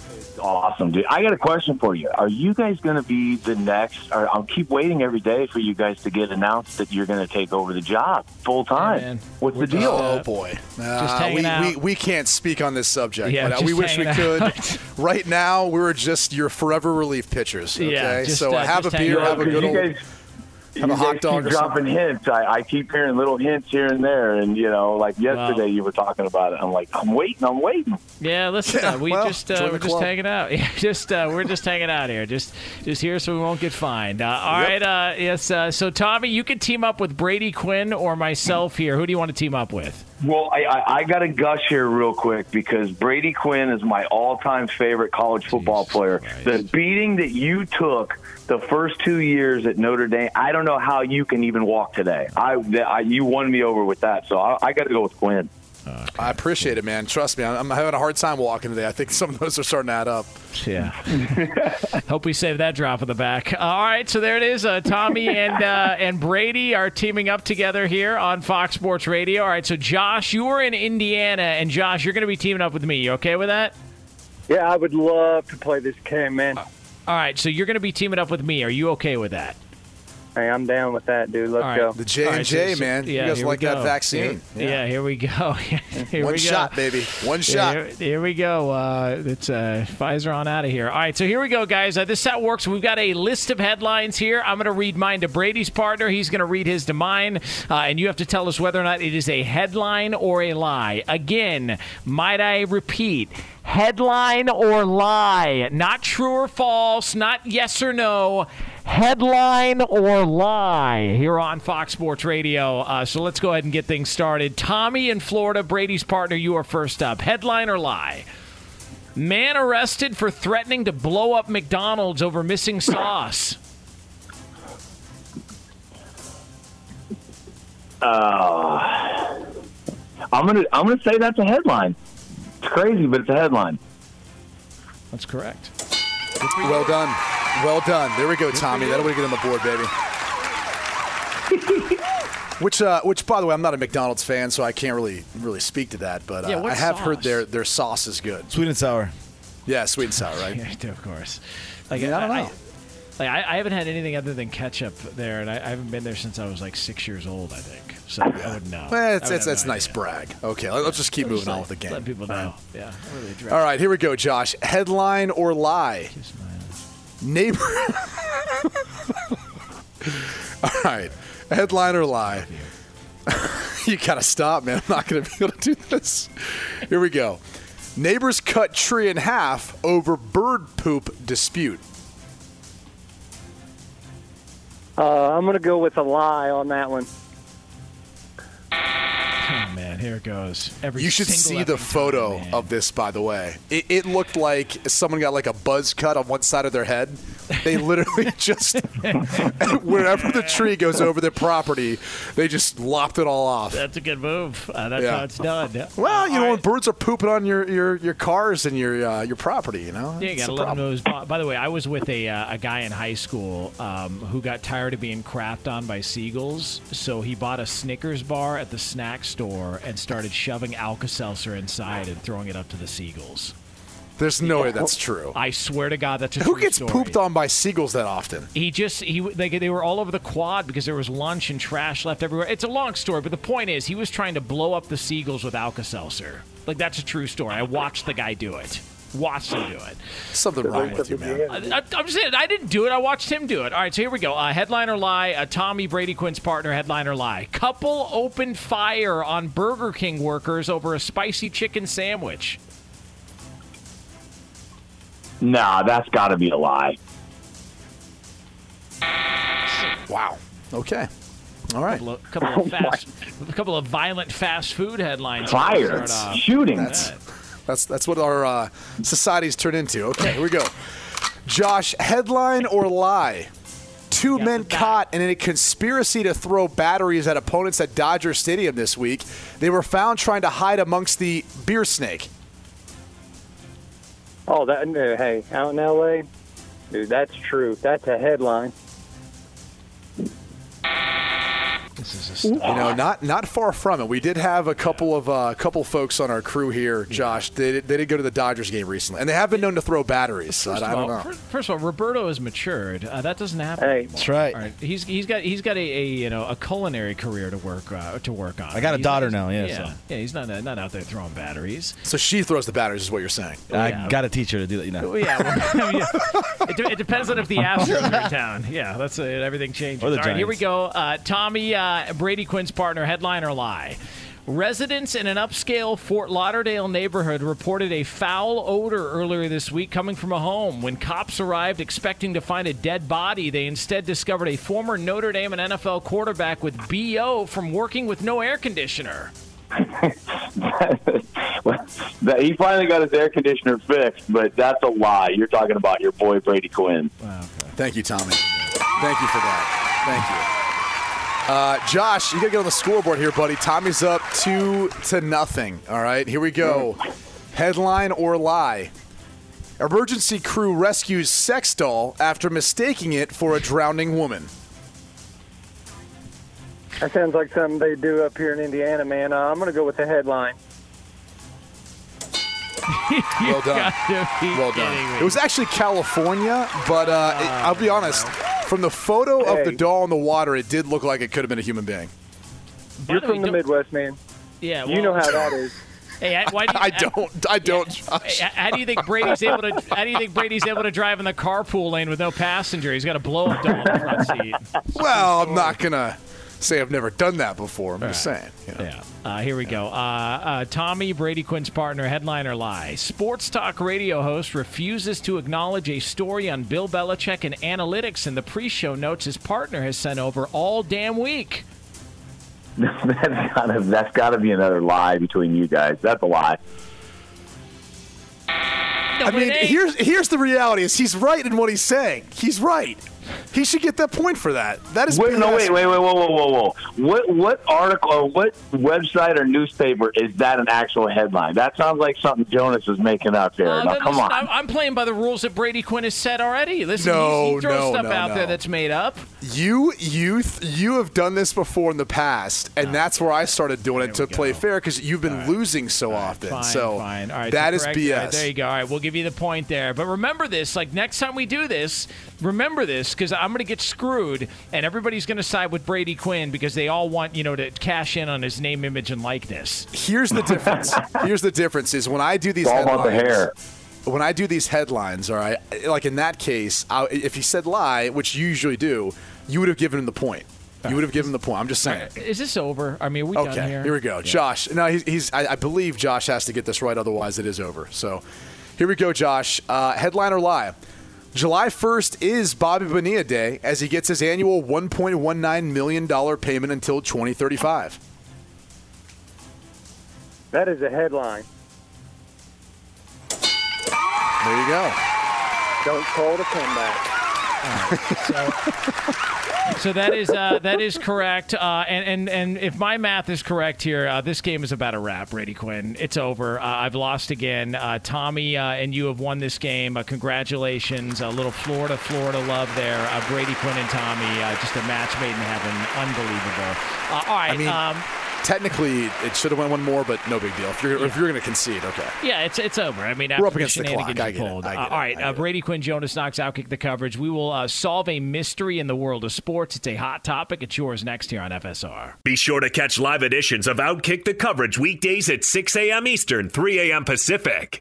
awesome, dude. I got a question for you. Are you guys going to be the next? Or I'll keep waiting every day for you guys to get announced that you're going to take over the job full time. man. What's We're the deal? Oh boy, Uh, hanging we, out. we we can't speak on this subject. Yeah, but, uh, just we wish we hanging could. *laughs* right now, we're just your forever relief pitchers. Okay, Yeah, just, so uh, have a just hanging beer, out. have a good you old. Guys, have a hot dog keep or dropping hints. I, I keep hearing little hints here and there, and you know, like yesterday you were talking about it. I'm like, I'm waiting, I'm waiting. Yeah, listen, Yeah, uh, we well, just uh, we're just club. hanging out. *laughs* Yeah, just uh, we're just hanging out here. Just just here so we won't get fined. Uh, all Yep. right. Uh, yes. Uh, so Tommy, you can team up with Brady Quinn or myself here. Who do you want to team up with? Well, I, I, I got to gush here real quick because Brady Quinn is my all-time favorite college football player. Christ. The beating that you took the first two years at Notre Dame, I don't know how you can even walk today. I, I you won me over with that, so I, I got to go with Quinn. I appreciate it, man. Trust me, I'm I'm having a hard time walking today. I think some of those are starting to add up. Yeah. *laughs* Hope we save that drop in the back. All right, so there it is. Uh, Tommy and uh, *laughs* and Brady are teaming up together here on Fox Sports Radio. All right, so Josh, you are in Indiana, and Josh, you're going to be teaming up with me. You okay with that? Yeah, I would love to play this game, man. All right, so you're going to be teaming up with me. Are you okay with that? Hey, I'm down with that, dude. Let's All right. go. The J All and right, J, so- so- man. yeah, you guys like that vaccine? Here- yeah. here we go. *laughs* here One we go. shot, baby. One Yeah, shot. Here, here we go. Uh, it's uh, Pfizer on out of here. All right, so here we go, guys. Uh, this is how it works. We've got a list of headlines here. I'm going to read mine to Brady's partner. He's going to read his to mine, uh, and you have to tell us whether or not it is a headline or a lie. Again, might I repeat? Headline or lie? Not true or false. Not yes or no. Headline or lie here on Fox Sports Radio. Uh, so let's go ahead and get things started. Tommy in Florida, Brady's partner, you are first up. Headline or lie? Man arrested for threatening to blow up McDonald's over missing sauce. Uh, I'm gonna I'm gonna say that's a headline. It's crazy, but it's a headline. That's correct. Well done. Well done. There we go, Tommy. That'll get on the board, baby. which, uh, which, by the way, I'm not a McDonald's fan, so I can't really, really speak to that. But uh, Yeah, I have heard their their sauce is good. Sweet and sour. Yeah, sweet and sour, right? *laughs* Yeah, of course. Like Yeah, I don't know. Like I, I haven't had anything other than ketchup there, and I, I haven't been there since I was like six years old. I think so. I *laughs* would know. Well, it's would it's, it's no nice idea. brag. Okay, let- let's just keep Just moving on with the game. Let people know. Yeah, really All right, here we go, Josh. Headline or lie? Kiss my ass. Neighbor. *laughs* All right, headline or lie? *laughs* you gotta stop, man. I'm not gonna be able to do this. Here we go. Neighbors cut tree in half over bird poop dispute. Uh, I'm going to go with a lie on that one. Here it goes. Every You should see the photo time, of this, by the way. It, it looked like someone got like a buzz cut on one side of their head. They *laughs* literally just, *laughs* wherever the tree goes over their property, they just lopped it all off. That's a good move. Uh, that's Yeah. how it's done. *laughs* Well, you Uh, know, all when birds are pooping on your, your, your cars and your uh, your property, you know, Yeah, you gotta a let them know. His By the way, I was with a uh, a guy in high school um, who got tired of being crapped on by seagulls, so he bought a Snickers bar at the snack store and started shoving Alka-Seltzer inside and throwing it up to the seagulls. There's no way that's true. I swear to God, that's a Who true gets story. pooped on by seagulls that often? He just he they, they were all over the quad because there was lunch and trash left everywhere. It's a long story, but the point is he was trying to blow up the seagulls with Alka Seltzer. Like that's a true story. I watched the guy do it. Watched him do it. Something wrong with you, man. I, I, I'm saying I didn't do it. I watched him do it. All right, so here we go. Uh, headline or lie? Uh, Tommy Brady Quinn's partner. Headline or lie? Couple opened fire on Burger King workers over a spicy chicken sandwich. Nah, that's got to be a lie. Wow. Okay. All right. Couple of, couple of *laughs* fast, a couple of violent fast food headlines. to Fire, shooting. That's that's that's what our uh, society's turned into. Okay, here we go. Josh, headline or lie? Two men caught in a conspiracy to throw batteries at opponents at Dodger Stadium this week. They were found trying to hide amongst the beer snake. Oh, that no, hey, out in L.A., dude, that's true. That's a headline. You know, not not far from it. We did have a couple of uh, couple folks on our crew here, Josh. They, they did go to the Dodgers game recently, and they have been known to throw batteries. So I, First I of don't all, know. First of all, Roberto has matured. Uh, that doesn't happen. Hey. anymore. That's right. All right. He's he's got he's got a, a you know a culinary career to work uh, to work on. I got a He's- daughter he's- now, yeah, Yeah, so. yeah. He's not not out there throwing batteries. So she throws the batteries, is what you're saying. I yeah. got to teach her to do that. You know. Well, yeah, well, *laughs* yeah. It, de- it depends on if the *laughs* Astros are in town. Yeah, that's uh, everything changes. Or the All right, here we go. Uh, Tommy uh, Brady Quinn's partner, Headliner lie. Residents in an upscale Fort Lauderdale neighborhood reported a foul odor earlier this week coming from a home. When cops arrived expecting to find a dead body, they instead discovered a former Notre Dame and NFL quarterback with BO from working with no air conditioner. Well, *laughs* that- he finally got his air conditioner fixed, but that's a lie. You're talking about your boy Brady Quinn. Thank you, Tommy. Thank you for that. Thank you. Uh, Josh, you got to get on the scoreboard here, buddy. Tommy's up two to nothing. All right, here we go. Headline or lie? Emergency crew rescues sex doll after mistaking it for a drowning woman. That sounds like something they do up here in Indiana, man. Uh, I'm to go with the headline. *laughs* Well done. Well done. It was actually California, but uh, it- I'll be honest. From the photo of the doll in the water, it did look like it could have been a human being. By You're the way, from the Midwest, man. Yeah, You know how that is. *laughs* Hey, I- why do *laughs* you, I don't. I don't. Josh. How do you think Brady's able to? How do you think Brady's able to drive in the carpool lane with no passenger? He's got a blow up doll in the front seat. Well, I'm not gonna say I've never done that before. I'm just saying. you know. Yeah. Uh, here we go. Uh, uh, Tommy Brady Quinn's partner, headliner lie. Sports talk radio host refuses to acknowledge a story on Bill Belichick and analytics in the pre-show notes his partner has sent over all damn week. *laughs* that's gotta that's gotta be another lie between you guys. That's a lie. No, I mean, here's here's the reality: is he's right in what he's saying. He's right. He should get that point for that. That is Wait, no, wait, wait, wait, whoa, whoa, whoa, whoa. What what article or what website or newspaper is that an actual headline? That sounds like something Jonas is making up there. Uh, now, come listen, on. I'm, I'm playing by the rules that Brady Quinn has set already. Listen, No, he, he throws no, stuff no, out no. there that's made up. You youth, you have done this before in the past, and that's where I started doing it to play fair because you've been losing so often. Fine, so fine. All right, that so is correct- BS. right, there you go. All right, we'll give you the point there. But remember this: like next time we do this, remember this because I'm going to get screwed, and everybody's going to side with Brady Quinn because they all want you know to cash in on his name, image, and likeness. Here's the difference. *laughs* Here's the difference: is when I do these It's all about the headlines- hair. When I do these headlines, all right, like in that case, I, if he said lie, which you usually do, you would have given him the point. You would have given him the point. I'm just saying. Is this over? I mean, are we Okay, done here? here we go. Josh. No, he's, he's I, I believe Josh has to get this right, otherwise it is over. So here we go, Josh. Uh, headline or lie? July 1st is Bobby Bonilla Day as he gets his annual $1.19 million payment until 2035. That is a headline. There you go. Don't call the a comeback. So that is uh, that is correct. Uh, and, and and if my math is correct here, uh, this game is about a wrap. Brady Quinn, it's over. Uh, I've lost again. Uh, Tommy uh, and you have won this game. congratulations. A little Florida Florida love there. Brady Quinn and Tommy, just a match made in heaven. Unbelievable. all right. I mean, um, technically it should have went one more, but no big deal. If you're Yeah. if you're going to concede, okay. Yeah, it's it's over. I mean, We're up against the shenanigans clock. I get it. I get Uh, it. all right, uh, Brady Quinn, Jonas Knox, outkick the coverage. We will uh, solve a mystery in the world of sports. It's a hot topic. It's yours next here on FSR. Be sure to catch live editions of Outkick the Coverage weekdays at 6 a.m. Eastern, 3 a.m. Pacific.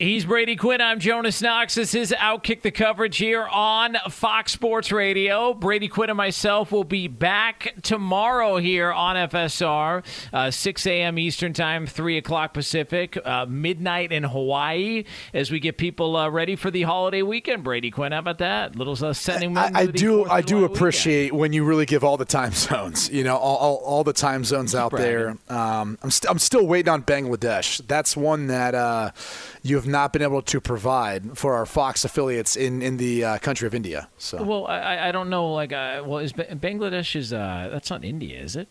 He's Brady Quinn. I'm Jonas Knox. This is Outkick the coverage here on Fox Sports Radio. Brady Quinn and myself will be back tomorrow here on FSR, uh, 6 a.m. Eastern Time, 3 o'clock Pacific, uh, midnight in Hawaii, as we get people uh, ready for the holiday weekend. Brady Quinn, how about that? Little uh, sending. I, I do. I do appreciate when you really give all the time *laughs* zones. You know, all, all, all the time zones out there. Um, I'm st- I'm still waiting on Bangladesh. That's one that uh, you have not been able to provide for our Fox affiliates in in the uh, country of India. So Well, I, I don't know. Like, uh, well, is Ba- Bangladesh is uh, that's not India, is it?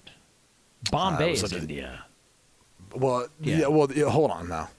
Bombay Uh, is it- India. well, yeah. Yeah. well, yeah, hold on now.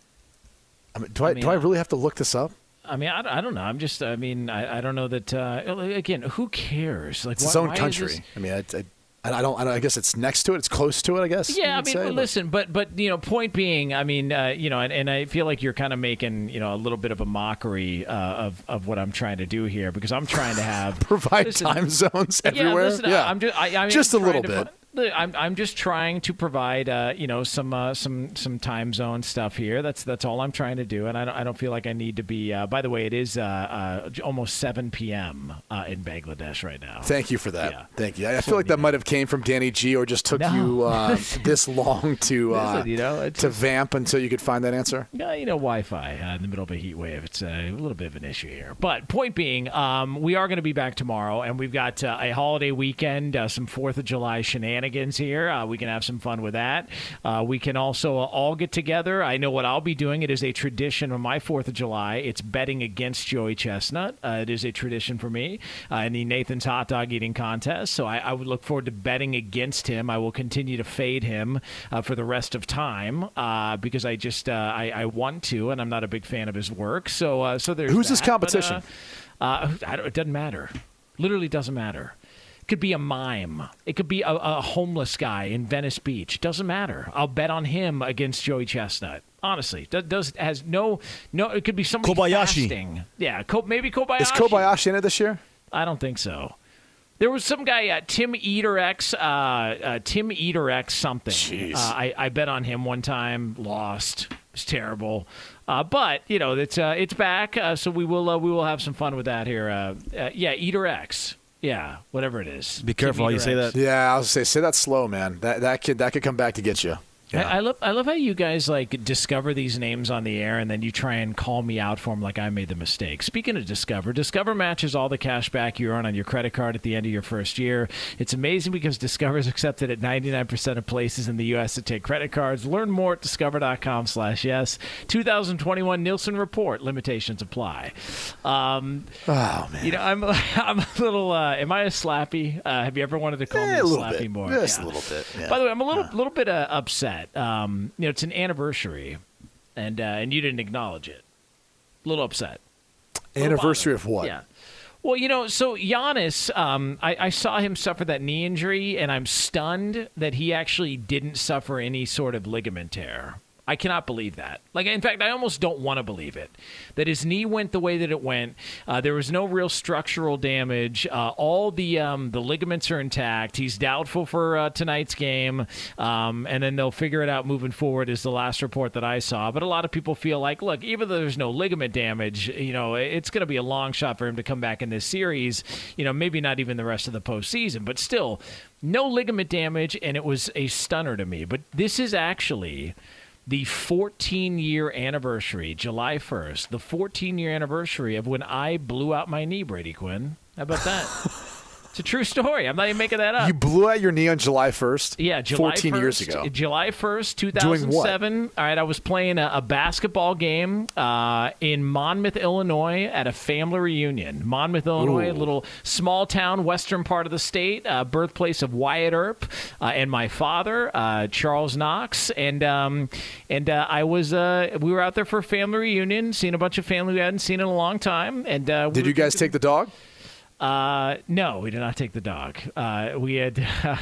I mean, do I, I mean, do I really have to look this up? I mean, I, I don't know. I'm just. I mean, I, I don't know that. Uh, again, who cares? Like, It's why- its own country. I mean, I, I, I don't. I don't. I guess it's next to it. It's close to it. I guess. Yeah, I mean, say, but- listen, but but you know, point being, I mean, uh, you know, and, and I feel like you're kind of making you know a little bit of a mockery uh, of of what I'm trying to do here because I'm trying to have *laughs* provide listen, time zones Yeah, everywhere. listen, I'm just, I, I'm just a little bit. I'm, I'm just trying to provide, uh, you know, some uh, some some time zone stuff here. That's that's all I'm trying to do, and I don't, I don't feel like I need to be. Uh, by the way, it is uh, uh, almost 7 p.m. Uh, in Bangladesh right now. Thank you for that. Yeah. Thank you. I I feel like that might have came from Danny G, or just took No. you *laughs* uh, this long to uh, you know, to vamp until you could find that answer. Yeah, you know, Wi-Fi uh, in the middle of a heat wave. It's a little bit of an issue here. But point being, um, we are going to be back tomorrow, and we've got uh, a holiday weekend, uh, some Fourth of July shenanigans here. Uh, we can have some fun with that. Uh, we can also uh, all get together. I know what I'll be doing. It is a tradition on my Fourth of July. It's betting against Joey Chestnut. Uh, it is a tradition for me uh, in the Nathan's hot dog eating contest. So I, I would look forward to betting against him. I will continue to fade him uh, for the rest of time uh, because I just uh, I, I want to, and I'm not a big fan of his work. So uh, so there's Who's this that. But, competition? uh, uh, I don't, it doesn't matter. Literally doesn't matter. It could be a mime. It could be a, a homeless guy in Venice Beach. Doesn't matter. I'll bet on him against Joey Chestnut. Honestly, does, does has no no. It could be somebody Kobayashi. fasting. Yeah, maybe Kobayashi. Is Kobayashi in it this year? I don't think so. There was some guy, uh, Tim Eater X, uh, uh, Tim Eater X something. Jeez. Uh, I, I bet on him one time, lost. It's terrible. Uh, but you know it's uh, it's back, uh, so we will uh, we will have some fun with that here. Uh, uh, yeah, Eater X. Yeah, whatever it is. Be careful how you say that. Yeah, I was gonna say say that slow, man. That that could that could come back to get you. I, I love I love how you guys like discover these names on the air and then you try and call me out for them like I made the mistake. Speaking of Discover, Discover matches all the cash back you earn on your credit card at the end of your first year. It's amazing because Discover is accepted at 99% of places in the U.S. that take credit cards. Learn more at discover.com/yes. 2021 Nielsen report limitations apply. Um, oh man, you know I'm *laughs* I'm a little. Uh, am I a slappy? Uh, have you ever wanted to call Eh, me a a slappy bit. more? Just a little bit, yeah. By the way, I'm a little little bit uh, upset. Um, you know, it's an anniversary, and uh, and you didn't acknowledge it. A little upset. A little Anniversary of what? Yeah. Well, you know, so Giannis, um, I, I saw him suffer that knee injury, and I'm stunned that he actually didn't suffer any sort of ligament tear. I cannot believe that. Like, in fact, I almost don't want to believe it. That his knee went the way that it went. Uh, there was no real structural damage. Uh, all the um, the ligaments are intact. He's doubtful for uh, tonight's game, um, and then they'll figure it out moving forward. Is the last report that I saw. But a lot of people feel like, look, even though there's no ligament damage, you know, it's going to be a long shot for him to come back in this series. You know, maybe not even the rest of the postseason, but still, no ligament damage, and it was a stunner to me. But this is actually the 14 year anniversary, July 1st, the 14 year anniversary of when I blew out my knee, Brady Quinn. How about that? *laughs* It's a true story. I'm not even making that up. You blew out your knee on July 1st? Yeah, July 14 1st, years ago. July 1st, Doing what? 2007. All right, I was playing a, a basketball game uh, in Monmouth, Illinois at a family reunion. Monmouth, Illinois, a Ooh. little small town, western part of the state, uh, birthplace of Wyatt Earp uh, and my father, uh, Charles Knox. And um, and uh, I was, uh, we were out there for a family reunion, seeing a bunch of family we hadn't seen in a long time. And uh, we Did you guys take the dog? Uh, no, we did not take the dog. Uh, we had. *laughs*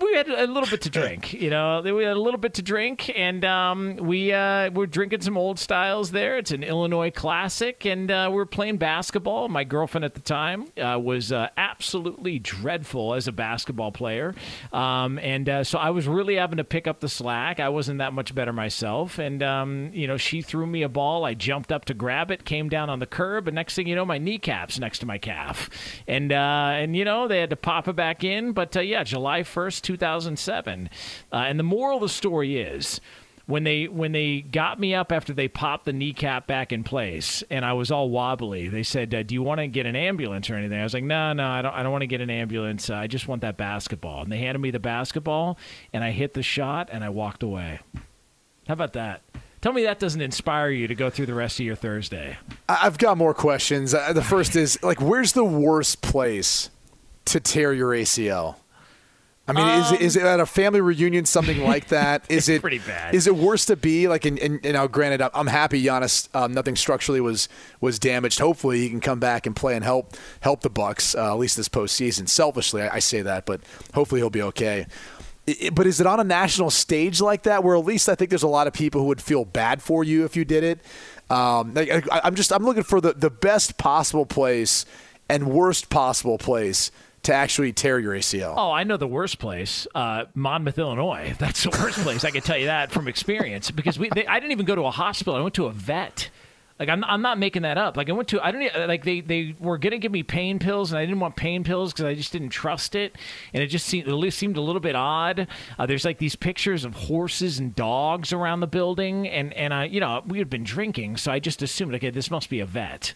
We had a little bit to *laughs* drink, you know. We had a little bit to drink, and um, we uh, were drinking some old styles there. It's an Illinois classic, and uh, we were playing basketball. My girlfriend at the time uh, was uh, absolutely dreadful as a basketball player, um, and uh, so I was really having to pick up the slack. I wasn't that much better myself, and um, you know, she threw me a ball. I jumped up to grab it, came down on the curb, and next thing you know, my kneecaps next to my calf, and uh, and you know, they had to pop it back in. But uh, yeah, July first, two thousand seven, uh, and the moral of the story is when they when they got me up after they popped the kneecap back in place and I was all wobbly. They said, uh, "Do you want to get an ambulance or anything?" I was like, "No, no, I don't. I don't want to get an ambulance. Uh, I just want that basketball." And they handed me the basketball, and I hit the shot, and I walked away. How about that? Tell me that doesn't inspire you to go through the rest of your Thursday. I've got more questions. Uh, the first is like, where's the worst place to tear your ACL? I mean, is, it, is it at a family reunion, something like *laughs* that? Is it pretty bad. Is it worse to be like? And, and, and now, granted, I'm- happy Giannis. Um, nothing structurally was was damaged. Hopefully, he can come back and play and help help the Bucks uh, at least this postseason. Selfishly, I, I say that, but hopefully he'll be okay. I- I- but is it on a national stage like that, where at least I think there's a lot of people who would feel bad for you if you did it? Um, like, I, I'm just I'm looking for the the best possible place and worst possible place to actually tear your ACL. Oh, I know the worst place, uh, Monmouth, Illinois. *laughs* That's the worst place. I can tell you that from experience because we. They, I didn't even go to a hospital. I went to a vet. Like I'm, I'm not making that up. Like I went to, I don't like they, they were gonna give me pain pills, and I didn't want pain pills because I just didn't trust it, and it just seemed, it seemed a little bit odd. Uh, there's like these pictures of horses and dogs around the building, and and I, you know, we had been drinking, so I just assumed, okay, this must be a vet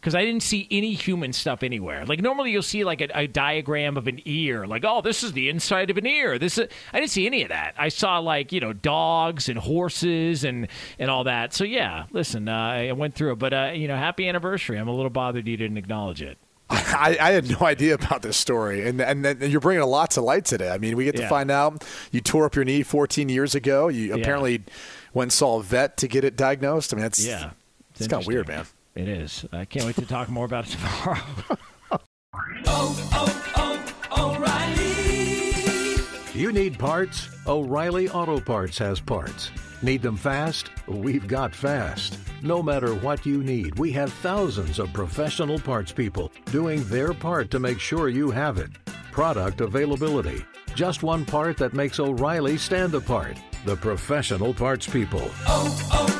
because I didn't see any human stuff anywhere. Like normally you'll see like a, a diagram of an ear, like oh this is the inside of an ear. This is, I didn't see any of that. I saw like you know dogs and horses and and all that. So yeah, listen, uh, I went through it, but uh, you know happy anniversary. I'm a little bothered you didn't acknowledge it. *laughs* I, I had no idea about this story, and and then you're bringing a lot to light today. I mean, we get to Yeah. find out you tore up your knee 14 years ago. You Yeah. apparently went and saw a vet to get it diagnosed. I mean, that's Yeah, it's, kind of weird, man. It is. I can't wait to talk more about it *laughs* tomorrow. Oh, oh, oh, O'Reilly. You need parts? O'Reilly Auto Parts has parts. Need them fast? We've got fast. No matter what you need, we have thousands of professional parts people doing their part to make sure you have it. Product availability. Just one part that makes O'Reilly stand apart. The professional parts people. Auto